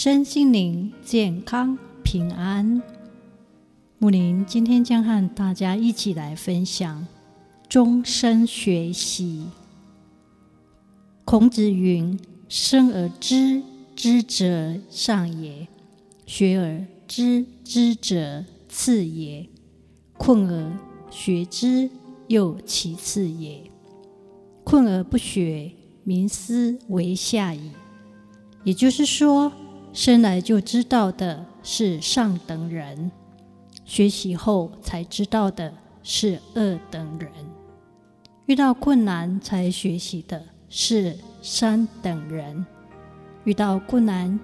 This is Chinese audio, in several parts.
身心灵健康平安。木林今天将和大家一起来分享终身学习。孔子云：“生而知之者上也，学而知之者次也，困而学之又其次也。困而不学，民斯为下矣。”也就是说，生来就知道的是上等人，学习后才知道的是二等人，遇到困难才学习的是三等人，遇到困难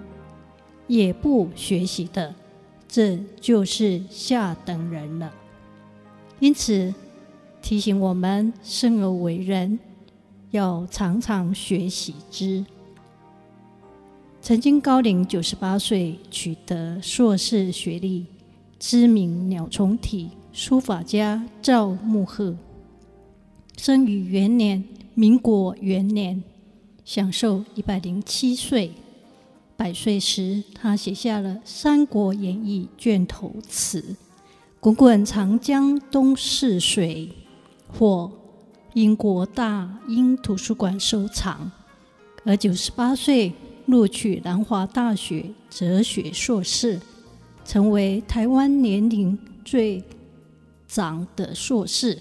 也不学习的，这就是下等人了。因此，提醒我们生而为人，要常常学习之。曾经高龄九十八岁取得硕士学历，知名鸟虫体书法家赵慕鹤，生于元年，民国元年，享寿一百零七岁。百岁时，他写下了《三国演义》卷头词：“滚滚长江东逝水”，获英国大英图书馆收藏。而九十八岁。录取南华大学哲学硕士，成为台湾年龄最长的硕士。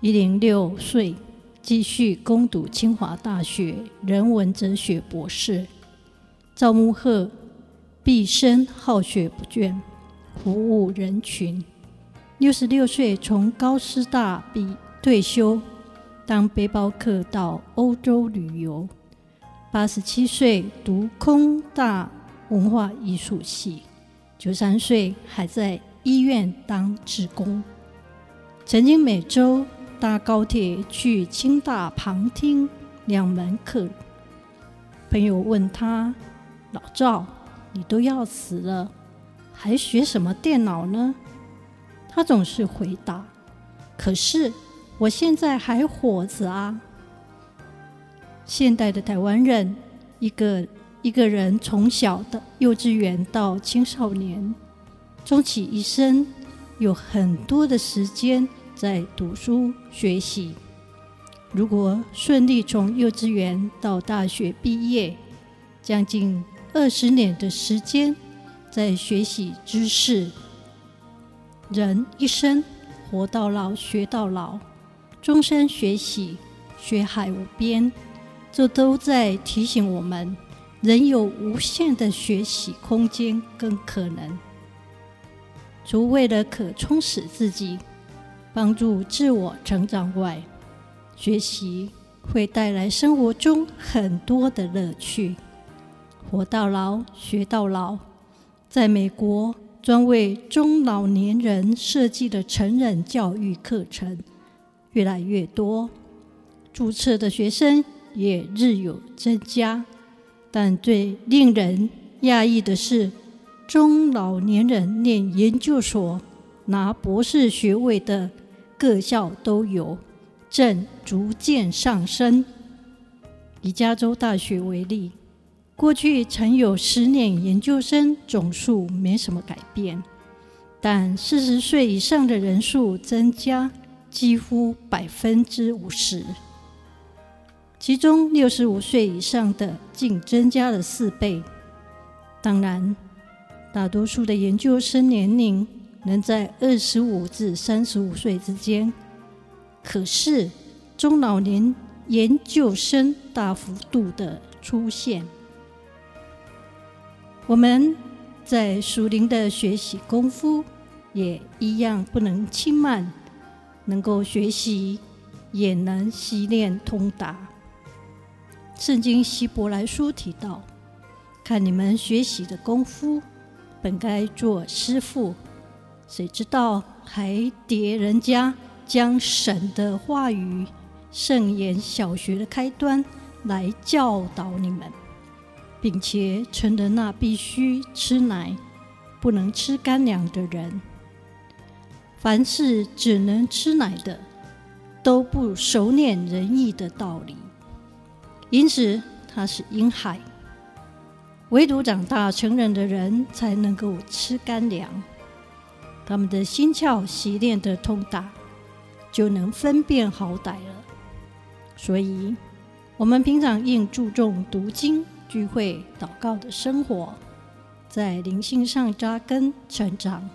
一零六岁继续攻读清华大学人文哲学博士。赵慕鹤毕生好学不倦，服务人群。六十六岁从高师大毕退休，当背包客到欧洲旅游。八十七岁读空大文化艺术系，九三岁还在医院当职工，曾经每周搭高铁去清大旁听两门课。朋友问他：“老赵，你都要死了，还学什么电脑呢？”他总是回答：“可是我现在还活着啊。”现代的台湾人，一个一个人从小的幼稚园到青少年，终其一生，有很多的时间在读书学习。如果顺利从幼稚园到大学毕业，将近二十年的时间在学习知识。人一生活到老学到老，终身学习，学海无边。这都在提醒我们，人有无限的学习空间跟可能。除为了可充实自己、帮助自我成长外，学习会带来生活中很多的乐趣。活到老，学到老。在美国，专为中老年人设计的成人教育课程越来越多，注册的学生。也日有增加，但最令人讶异的是，中老年人念研究所、拿博士学位的各校都有，正逐渐上升。以加州大学为例，过去曾有十年研究生总数没什么改变，但四十岁以上的人数增加几乎百分之五十。其中六十五岁以上的竟增加了四倍。当然，大多数的研究生年龄能在二十五至三十五岁之间，可是中老年研究生大幅度的出现。我们在属灵的学习功夫也一样不能轻慢，能够学习，也能习练通达。圣经希伯来书提到：“看你们学习的功夫，本该做师傅，谁知道还叠人家将神的话语、圣言小学的开端来教导你们，并且成了那必须吃奶、不能吃干粮的人。凡是只能吃奶的，都不熟练仁义的道理，因此他是婴孩。唯独长大成人的人才能够吃干粮，他们的心窍习练得通达，就能分辨好歹了。所以，我们平常应注重读经、聚会、祷告的生活，在灵性上扎根成长。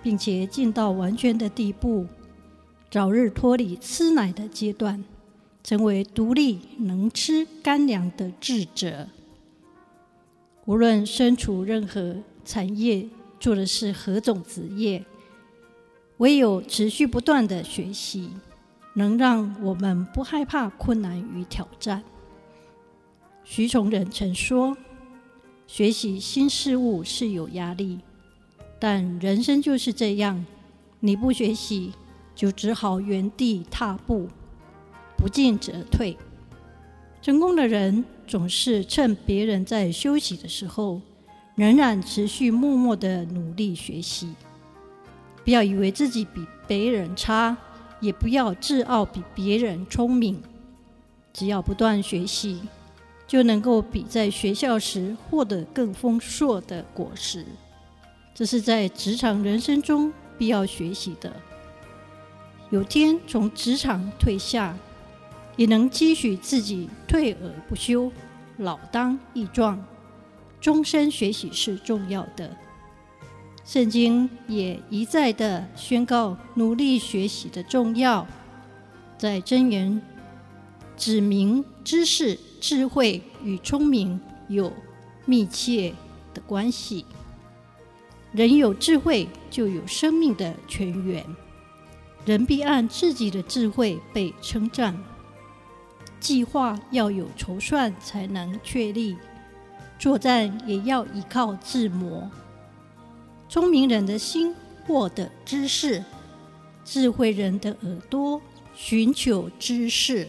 并且进到完全的地步，早日脱离吃奶的阶段，成为独立能吃干粮的智者。无论身处任何产业，做的是何种职业，唯有持续不断的学习，能让我们不害怕困难与挑战。徐崇仁曾说：“学习新事物是有压力。”但人生就是这样，你不学习，就只好原地踏步，不进则退。成功的人总是趁别人在休息的时候，仍然持续默默的努力学习。不要以为自己比别人差，也不要自傲比别人聪明。只要不断学习，就能够比在学校时获得更丰硕的果实。这是在职场人生中必要学习的。有天从职场退下，也能期许自己退而不休，老当益壮。终身学习是重要的。圣经也一再的宣告努力学习的重要，在箴言指明知识、智慧与聪明有密切的关系。人有智慧，就有生命的泉源。人必按自己的智慧被称赞。计划要有筹算才能确立，作战也要依靠智谋。聪明人的心获得知识，智慧人的耳朵寻求知识。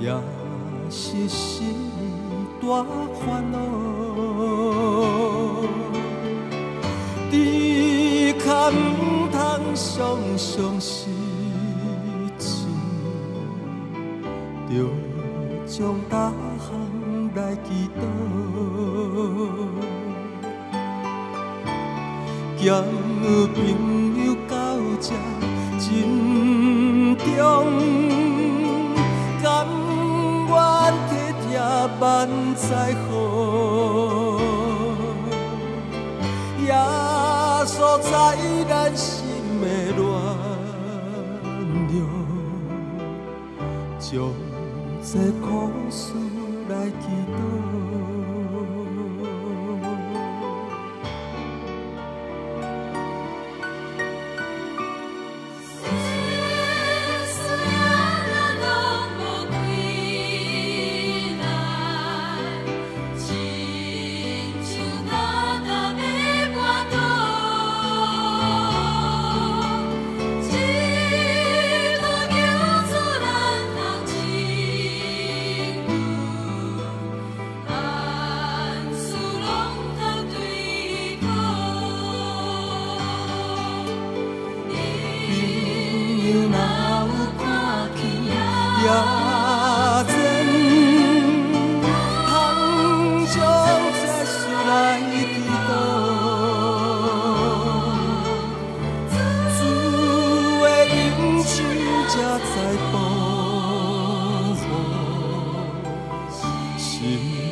也是心大烦恼。只可唔通常常失志，着将大项来祈祷。交朋友到这珍重，万载好，耶稣在咱心的暖流，将这苦事来祈祷。心